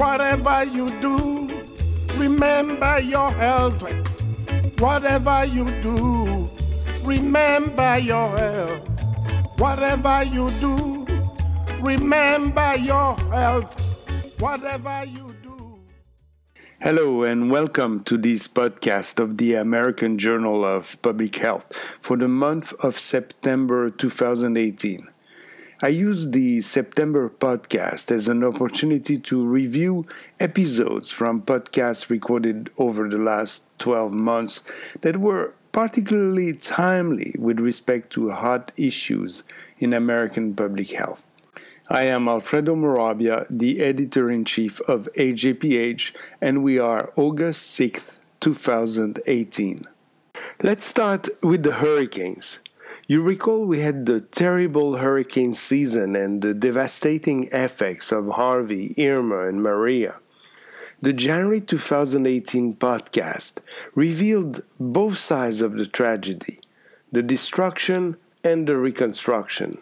Whatever you do, remember your health. Whatever you do, remember your health. Whatever you do, remember your health. Whatever you do. Hello, and welcome to this podcast of the American Journal of Public Health for the month of September 2018. I use the September podcast as an opportunity to review episodes from podcasts recorded over the last 12 months that were particularly timely with respect to hot issues in American public health. I am Alfredo Morabia, the editor in chief of AJPH, and we are August 6th, 2018. Let's start with the hurricanes. You recall we had the terrible hurricane season and the devastating effects of Harvey, Irma, and Maria. The January 2018 podcast revealed both sides of the tragedy the destruction and the reconstruction.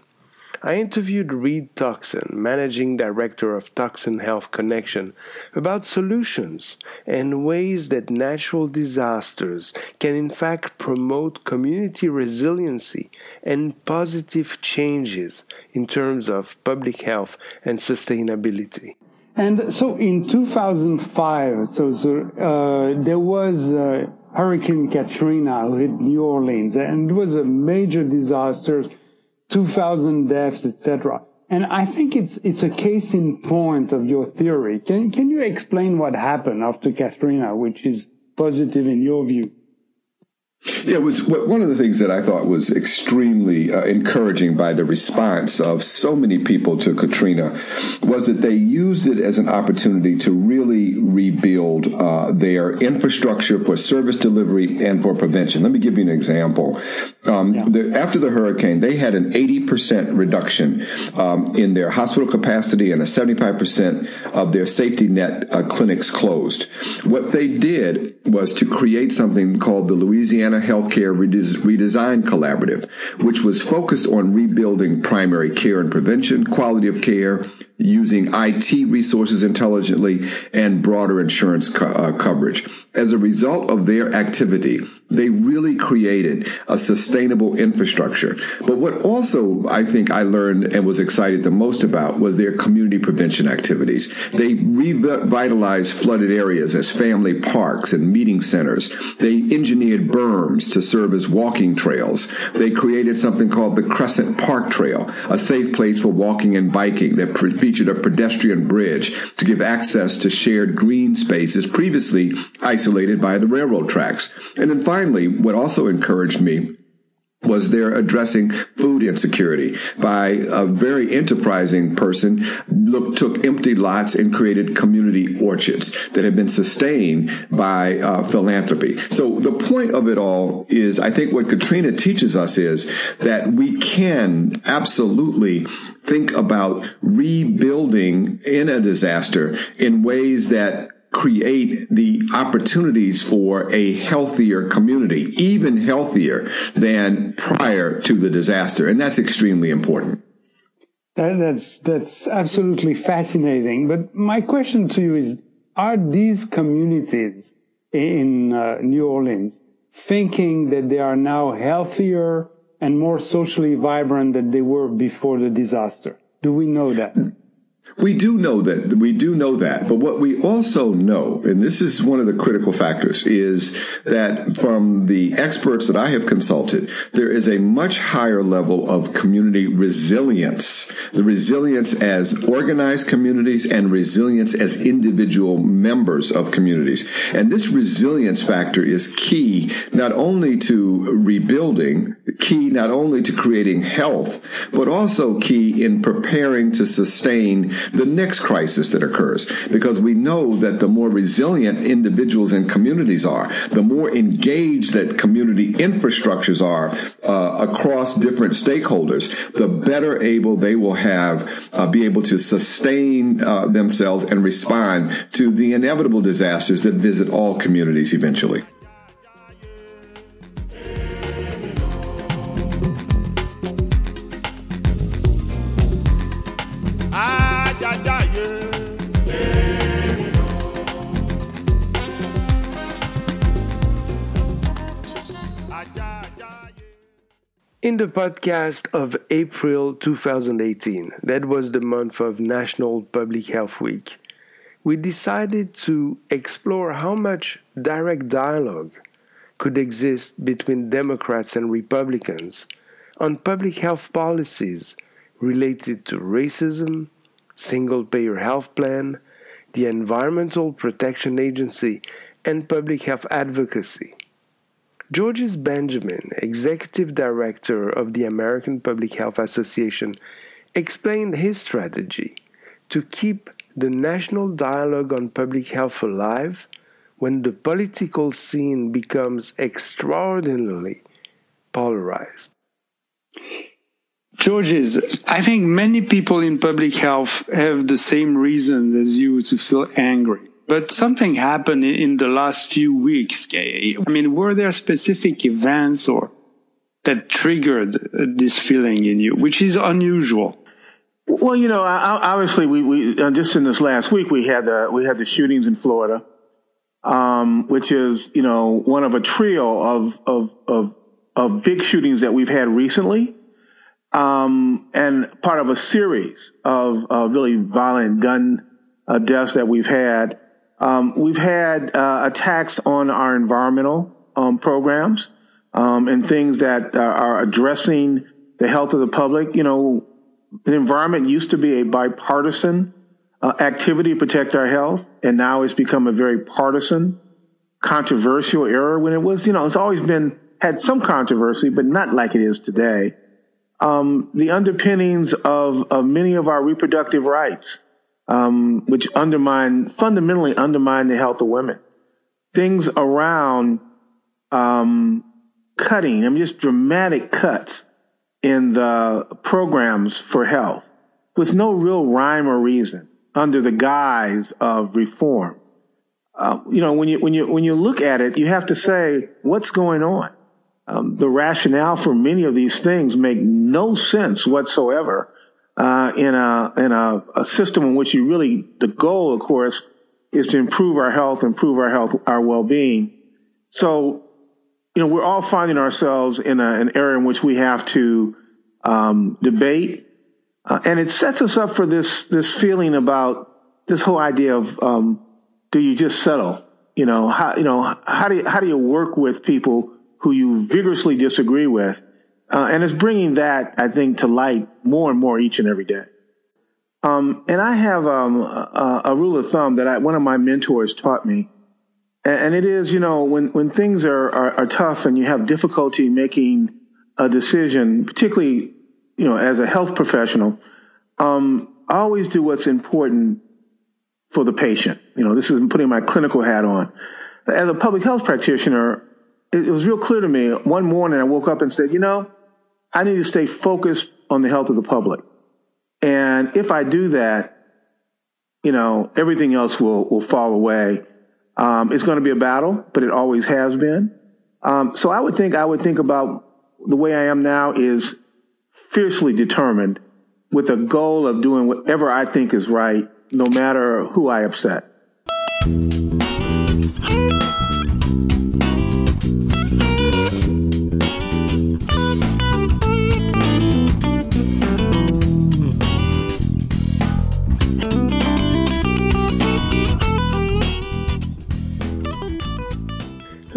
I interviewed Reed Tuckson, Managing Director of Tuckson Health Connection, about solutions and ways that natural disasters can in fact promote community resiliency and positive changes in terms of public health and sustainability. And so in 2005, so, so uh, there was uh, Hurricane Katrina who hit New Orleans, and it was a major disaster 2,000 deaths, etc. And I think it's it's a case in point of your theory. Can can you explain what happened after Katrina, which is positive in your view? Yeah, it was one of the things that I thought was extremely uh, encouraging by the response of so many people to Katrina was that they used it as an opportunity to really rebuild uh, their infrastructure for service delivery and for prevention. Let me give you an example. Um, yeah. the, after the hurricane, they had an 80% reduction um, in their hospital capacity and a 75% of their safety net uh, clinics closed. What they did was to create something called the Louisiana Louisiana Healthcare Redesign Collaborative, which was focused on rebuilding primary care and prevention, quality of care, using IT resources intelligently, and broader insurance co- uh, coverage. As a result of their activity, they really created a sustainable infrastructure. But what also I think I learned and was excited the most about was their community prevention activities. They revitalized flooded areas as family parks and meeting centers. They engineered berms to serve as walking trails. They created something called the Crescent Park Trail, a safe place for walking and biking that featured a pedestrian bridge to give access to shared green spaces previously isolated by the railroad tracks. And then finally, finally, what also encouraged me was there addressing food insecurity by a very enterprising person look, took empty lots and created community orchards that have been sustained by uh, philanthropy. So the point of it all is i think what katrina teaches us is that we can absolutely think about rebuilding in a disaster in ways that create the opportunities for a healthier community, even healthier than prior to the disaster. And that's extremely important. That, that's, that's absolutely fascinating. But my question to you is, are these communities in uh, New Orleans thinking that they are now healthier and more socially vibrant than they were before the disaster? Do we know that? We do know that. We do know that. But what we also know, and this is one of the critical factors, is that from the experts that I have consulted, there is a much higher level of community resilience. The resilience as organized communities and resilience as individual members of communities. And this resilience factor is key not only to rebuilding, key not only to creating health, but also key in preparing to sustain the next crisis that occurs. Because we know that the more resilient individuals and communities are, the more engaged that community infrastructures are uh, across different stakeholders, the better able they will have uh, be able to sustain uh, themselves and respond to the inevitable disasters that visit all communities eventually. In the podcast of April 2018, that was the month of National Public Health Week, we decided to explore how much direct dialogue could exist between Democrats and Republicans on public health policies related to racism, single payer health plan, the Environmental Protection Agency, and public health advocacy. Georges Benjamin, Executive Director of the American Public Health Association, explained his strategy to keep the national dialogue on public health alive when the political scene becomes extraordinarily polarized. Georges, I think many people in public health have the same reason as you to feel angry. But something happened in the last few weeks. I mean, were there specific events or that triggered this feeling in you, which is unusual? Well, you know, obviously, we, we uh, just in this last week we had the we had the shootings in Florida, um, which is you know one of a trio of of of, of big shootings that we've had recently um, and part of a series of uh, really violent gun uh, deaths that we've had. Um, we've had uh, attacks on our environmental um, programs um, and things that are addressing the health of the public. You know, the environment used to be a bipartisan uh, activity to protect our health, and now it's become a very partisan, controversial era. When it was, you know, it's always been had some controversy, but not like it is today um, the underpinnings of, of many of our reproductive rights, um, which undermine, fundamentally undermine the health of women. Things around um, cutting, I mean, just dramatic cuts in the programs for health with no real rhyme or reason under the guise of reform. Uh, you know, when you when you when you look at it, you have to say what's going on um, the rationale for many of these things make no sense whatsoever uh, in a in a, a, system in which you really the goal, of course, is to improve our health, improve our health, our well being. So, you know, we're all finding ourselves in a, an area in which we have to um, debate, uh, and it sets us up for this this feeling about this whole idea of um, do you just settle? You know, how you know how do you, how do you work with people? who you vigorously disagree with. Uh, and it's bringing that, I think, to light more and more each and every day. Um, and I have um, a, a, rule of thumb that I, one of my mentors taught me. And, and it is, you know, when, when things are, are, are, tough and you have difficulty making a decision, particularly, you know, as a health professional, um, I always do what's important for the patient. You know, this is putting my clinical hat on. As a public health practitioner, it, it was real clear to me. One morning I woke up and said, you know, I need to stay focused on the health of the public. And if I do that, you know, everything else will, will fall away. Um, it's going to be a battle, but it always has been. Um, so I would think, I would think about the way I am now is fiercely determined with a goal of doing whatever I think is right, no matter who I upset.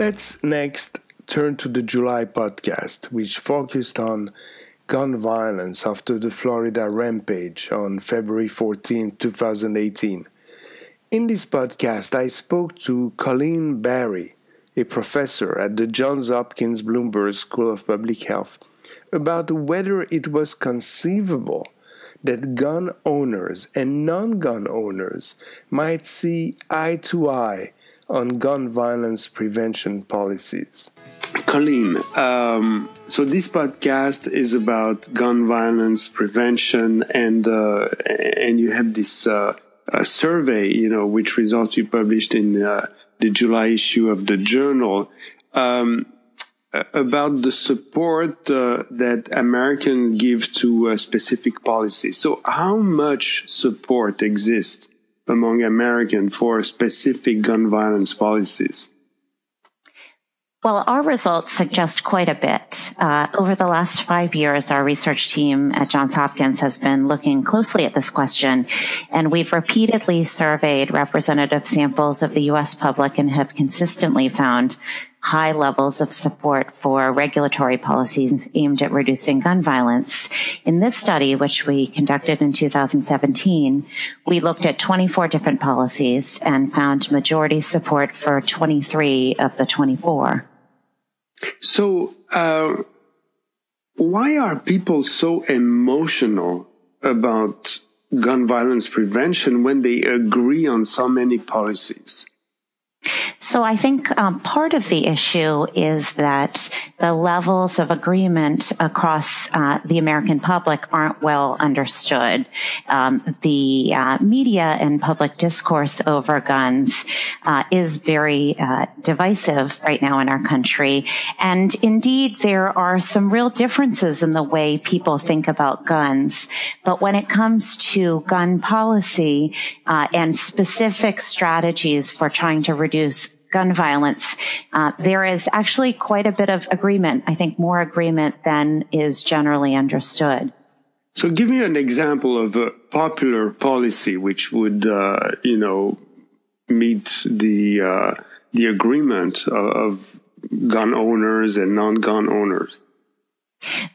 Let's next turn to the July podcast, which focused on gun violence after the Florida rampage on February 14, 2018. In this podcast, I spoke to Colleen Barry, a professor at the Johns Hopkins Bloomberg School of Public Health, about whether it was conceivable that gun owners and non gun owners might see eye to eye on gun violence prevention policies. Colleen, um, so this podcast is about gun violence prevention, and uh, and you have this uh, survey, you know, which results you published in uh, the July issue of the journal. Um, about the support uh, that Americans give to a specific policy. So, how much support exists among Americans for specific gun violence policies? Well, our results suggest quite a bit. Uh, over the last five years, our research team at Johns Hopkins has been looking closely at this question, and we've repeatedly surveyed representative samples of the U.S. public and have consistently found high levels of support for regulatory policies aimed at reducing gun violence. In this study, which we conducted in 2017, we looked at 24 different policies and found majority support for 23 of the 24. So, uh, why are people so emotional about gun violence prevention when they agree on so many policies? So I think um, part of the issue is that the levels of agreement across uh, the American public aren't well understood. Um, the uh, media and public discourse over guns uh, is very uh, divisive right now in our country, and indeed there are some real differences in the way people think about guns. But when it comes to gun policy uh, and specific strategies for trying to reduce gun violence, uh, there is actually quite a bit of agreement. I think more agreement than is generally understood. So, give me an example of a popular policy which would, uh, you know, meet the uh, the agreement of gun owners and non-gun owners.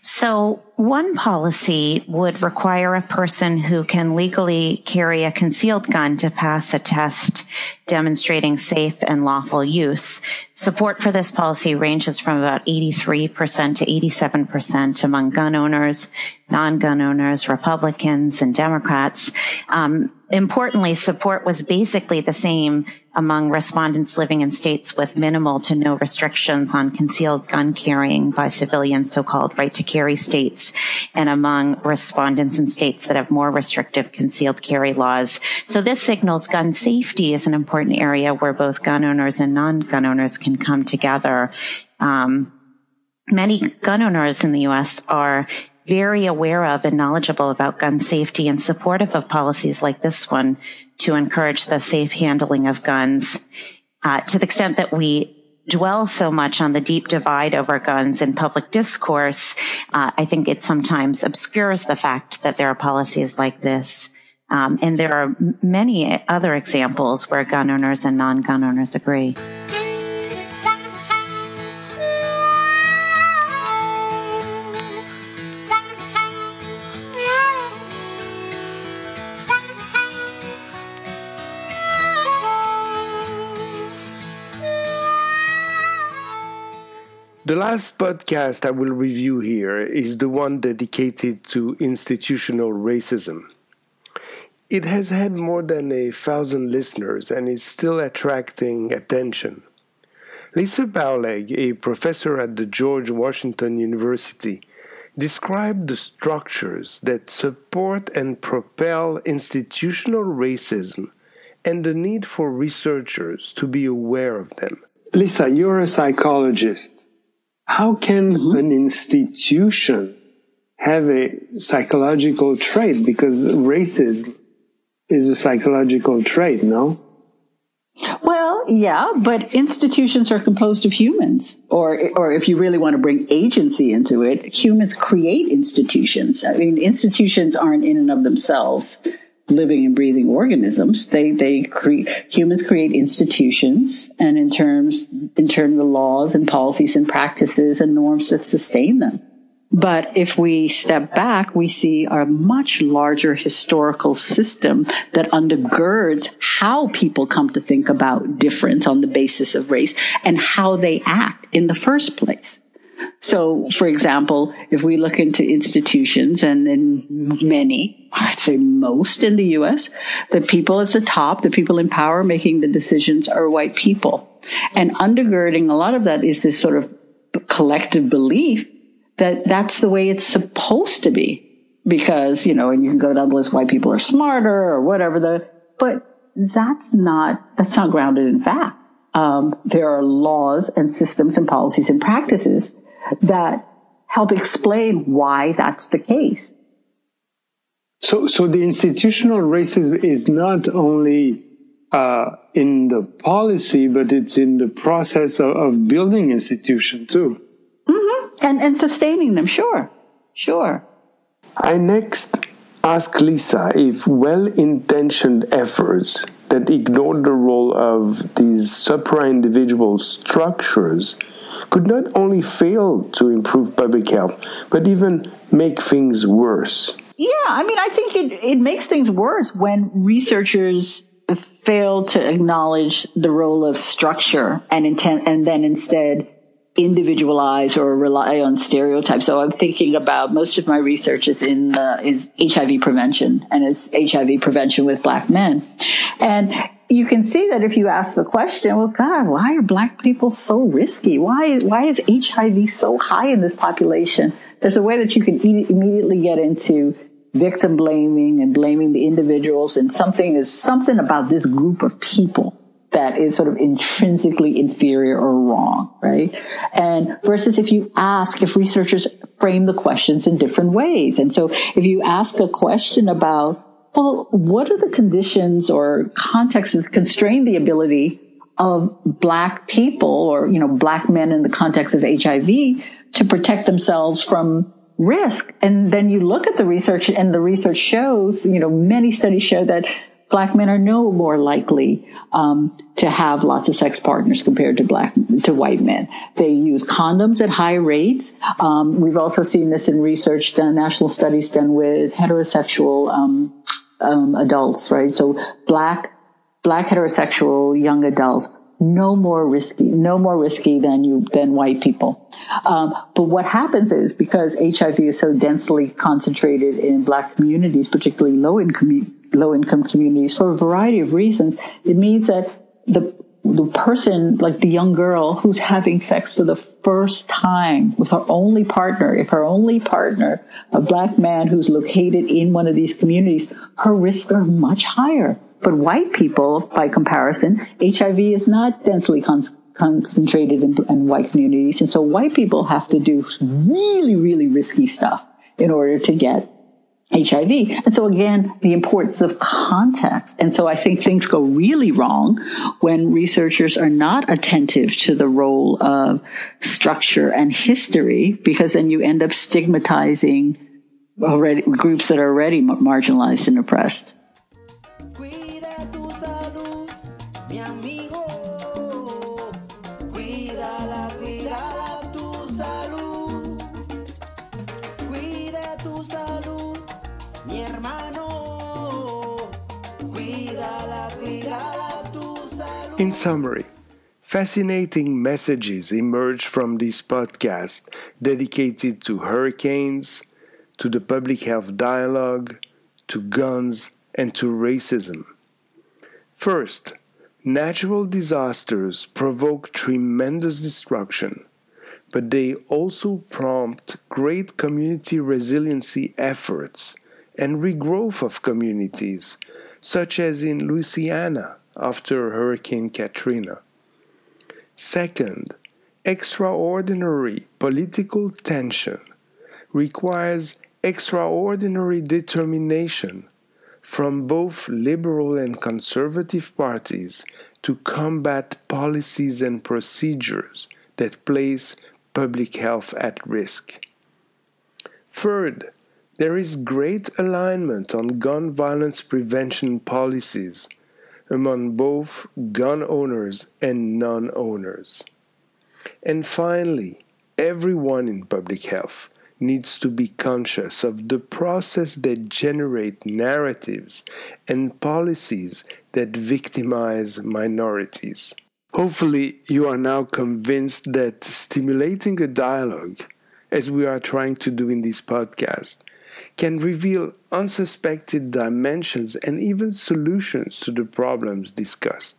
So, one policy would require a person who can legally carry a concealed gun to pass a test demonstrating safe and lawful use. Support for this policy ranges from about 83% to 87% among gun owners, non-gun owners, Republicans, and Democrats. Um, importantly, support was basically the same among respondents living in states with minimal to no restrictions on concealed gun carrying by civilians, so-called right to carry states, and among respondents in states that have more restrictive concealed carry laws. So this signals gun safety is an important area where both gun owners and non-gun owners can come together. Um, many gun owners in the U.S. are very aware of and knowledgeable about gun safety and supportive of policies like this one to encourage the safe handling of guns. Uh, to the extent that we dwell so much on the deep divide over guns in public discourse, uh, I think it sometimes obscures the fact that there are policies like this. Um, and there are many other examples where gun owners and non-gun owners agree. The last podcast I will review here is the one dedicated to institutional racism. It has had more than a thousand listeners and is still attracting attention. Lisa Bowleg, a professor at the George Washington University, described the structures that support and propel institutional racism and the need for researchers to be aware of them. Lisa, you're a psychologist. How can an institution have a psychological trait? Because racism is a psychological trait, no? Well, yeah, but institutions are composed of humans, or or if you really want to bring agency into it, humans create institutions. I mean, institutions aren't in and of themselves living and breathing organisms. They they create humans create institutions, and in terms in terms of laws and policies and practices and norms that sustain them. But if we step back, we see a much larger historical system that undergirds how people come to think about difference on the basis of race and how they act in the first place. So, for example, if we look into institutions and in many, I'd say most in the US, the people at the top, the people in power making the decisions are white people. And undergirding a lot of that is this sort of collective belief that that's the way it's supposed to be. Because, you know, and you can go down the list, white people are smarter or whatever the, but that's not, that's not grounded in fact. Um, there are laws and systems and policies and practices that help explain why that's the case. So, so the institutional racism is not only uh, in the policy, but it's in the process of, of building institution too. Mm-hmm. And, and sustaining them, sure, sure. I next ask Lisa if well intentioned efforts that ignore the role of these supra individual structures could not only fail to improve public health, but even make things worse. Yeah, I mean, I think it, it makes things worse when researchers fail to acknowledge the role of structure and intent, and then instead individualize or rely on stereotypes. So I'm thinking about most of my research is in uh, is HIV prevention, and it's HIV prevention with Black men, and you can see that if you ask the question, well, God, why are Black people so risky? Why why is HIV so high in this population? There's a way that you can immediately get into victim blaming and blaming the individuals and something is something about this group of people that is sort of intrinsically inferior or wrong, right? And versus if you ask, if researchers frame the questions in different ways. And so if you ask a question about, well, what are the conditions or contexts that constrain the ability of black people or, you know, black men in the context of HIV to protect themselves from risk. And then you look at the research and the research shows, you know, many studies show that black men are no more likely um, to have lots of sex partners compared to black to white men. They use condoms at high rates. Um, we've also seen this in research done, national studies done with heterosexual um, um adults, right? So black black heterosexual young adults no more risky, no more risky than you than white people. Um, but what happens is because HIV is so densely concentrated in black communities, particularly low income low income communities, for a variety of reasons, it means that the the person, like the young girl who's having sex for the first time with her only partner, if her only partner, a black man who's located in one of these communities, her risks are much higher but white people, by comparison, HIV is not densely con- concentrated in, in white communities. And so white people have to do really, really risky stuff in order to get HIV. And so again, the importance of context. And so I think things go really wrong when researchers are not attentive to the role of structure and history, because then you end up stigmatizing already groups that are already marginalized and oppressed. In summary, fascinating messages emerge from this podcast dedicated to hurricanes, to the public health dialogue, to guns, and to racism. First, natural disasters provoke tremendous destruction, but they also prompt great community resiliency efforts and regrowth of communities, such as in Louisiana after Hurricane Katrina. Second, extraordinary political tension requires extraordinary determination from both liberal and conservative parties to combat policies and procedures that place public health at risk. Third, there is great alignment on gun violence prevention policies among both gun owners and non owners. And finally, everyone in public health needs to be conscious of the process that generate narratives and policies that victimize minorities. Hopefully, you are now convinced that stimulating a dialogue, as we are trying to do in this podcast, can reveal unsuspected dimensions and even solutions to the problems discussed.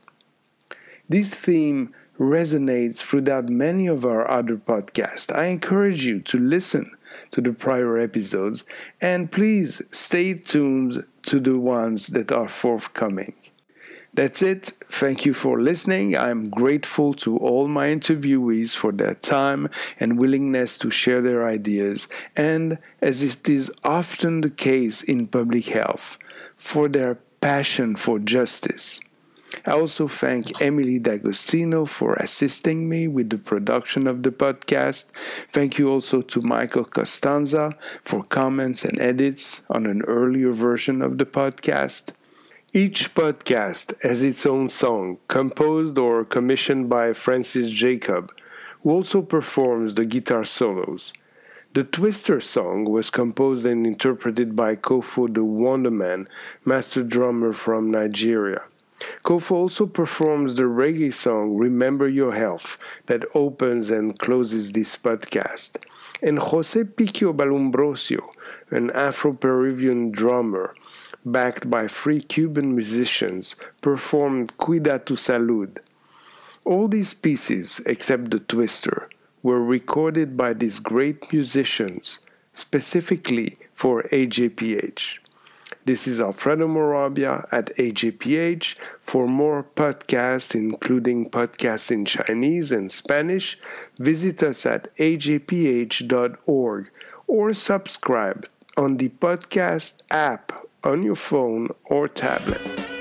This theme resonates throughout many of our other podcasts. I encourage you to listen to the prior episodes and please stay tuned to the ones that are forthcoming. That's it. Thank you for listening. I'm grateful to all my interviewees for their time and willingness to share their ideas, and as it is often the case in public health, for their passion for justice. I also thank Emily D'Agostino for assisting me with the production of the podcast. Thank you also to Michael Costanza for comments and edits on an earlier version of the podcast. Each podcast has its own song, composed or commissioned by Francis Jacob, who also performs the guitar solos. The Twister song was composed and interpreted by Kofo the Wonderman, master drummer from Nigeria. Kofo also performs the reggae song Remember Your Health that opens and closes this podcast. And Jose Piquio Ballumbrosio, an Afro Peruvian drummer, backed by three Cuban musicians, performed Cuida tu Salud. All these pieces, except the Twister, were recorded by these great musicians specifically for AJPH. This is Alfredo Morabia at AJPH. For more podcasts, including podcasts in Chinese and Spanish, visit us at ajph.org or subscribe on the podcast app on your phone or tablet.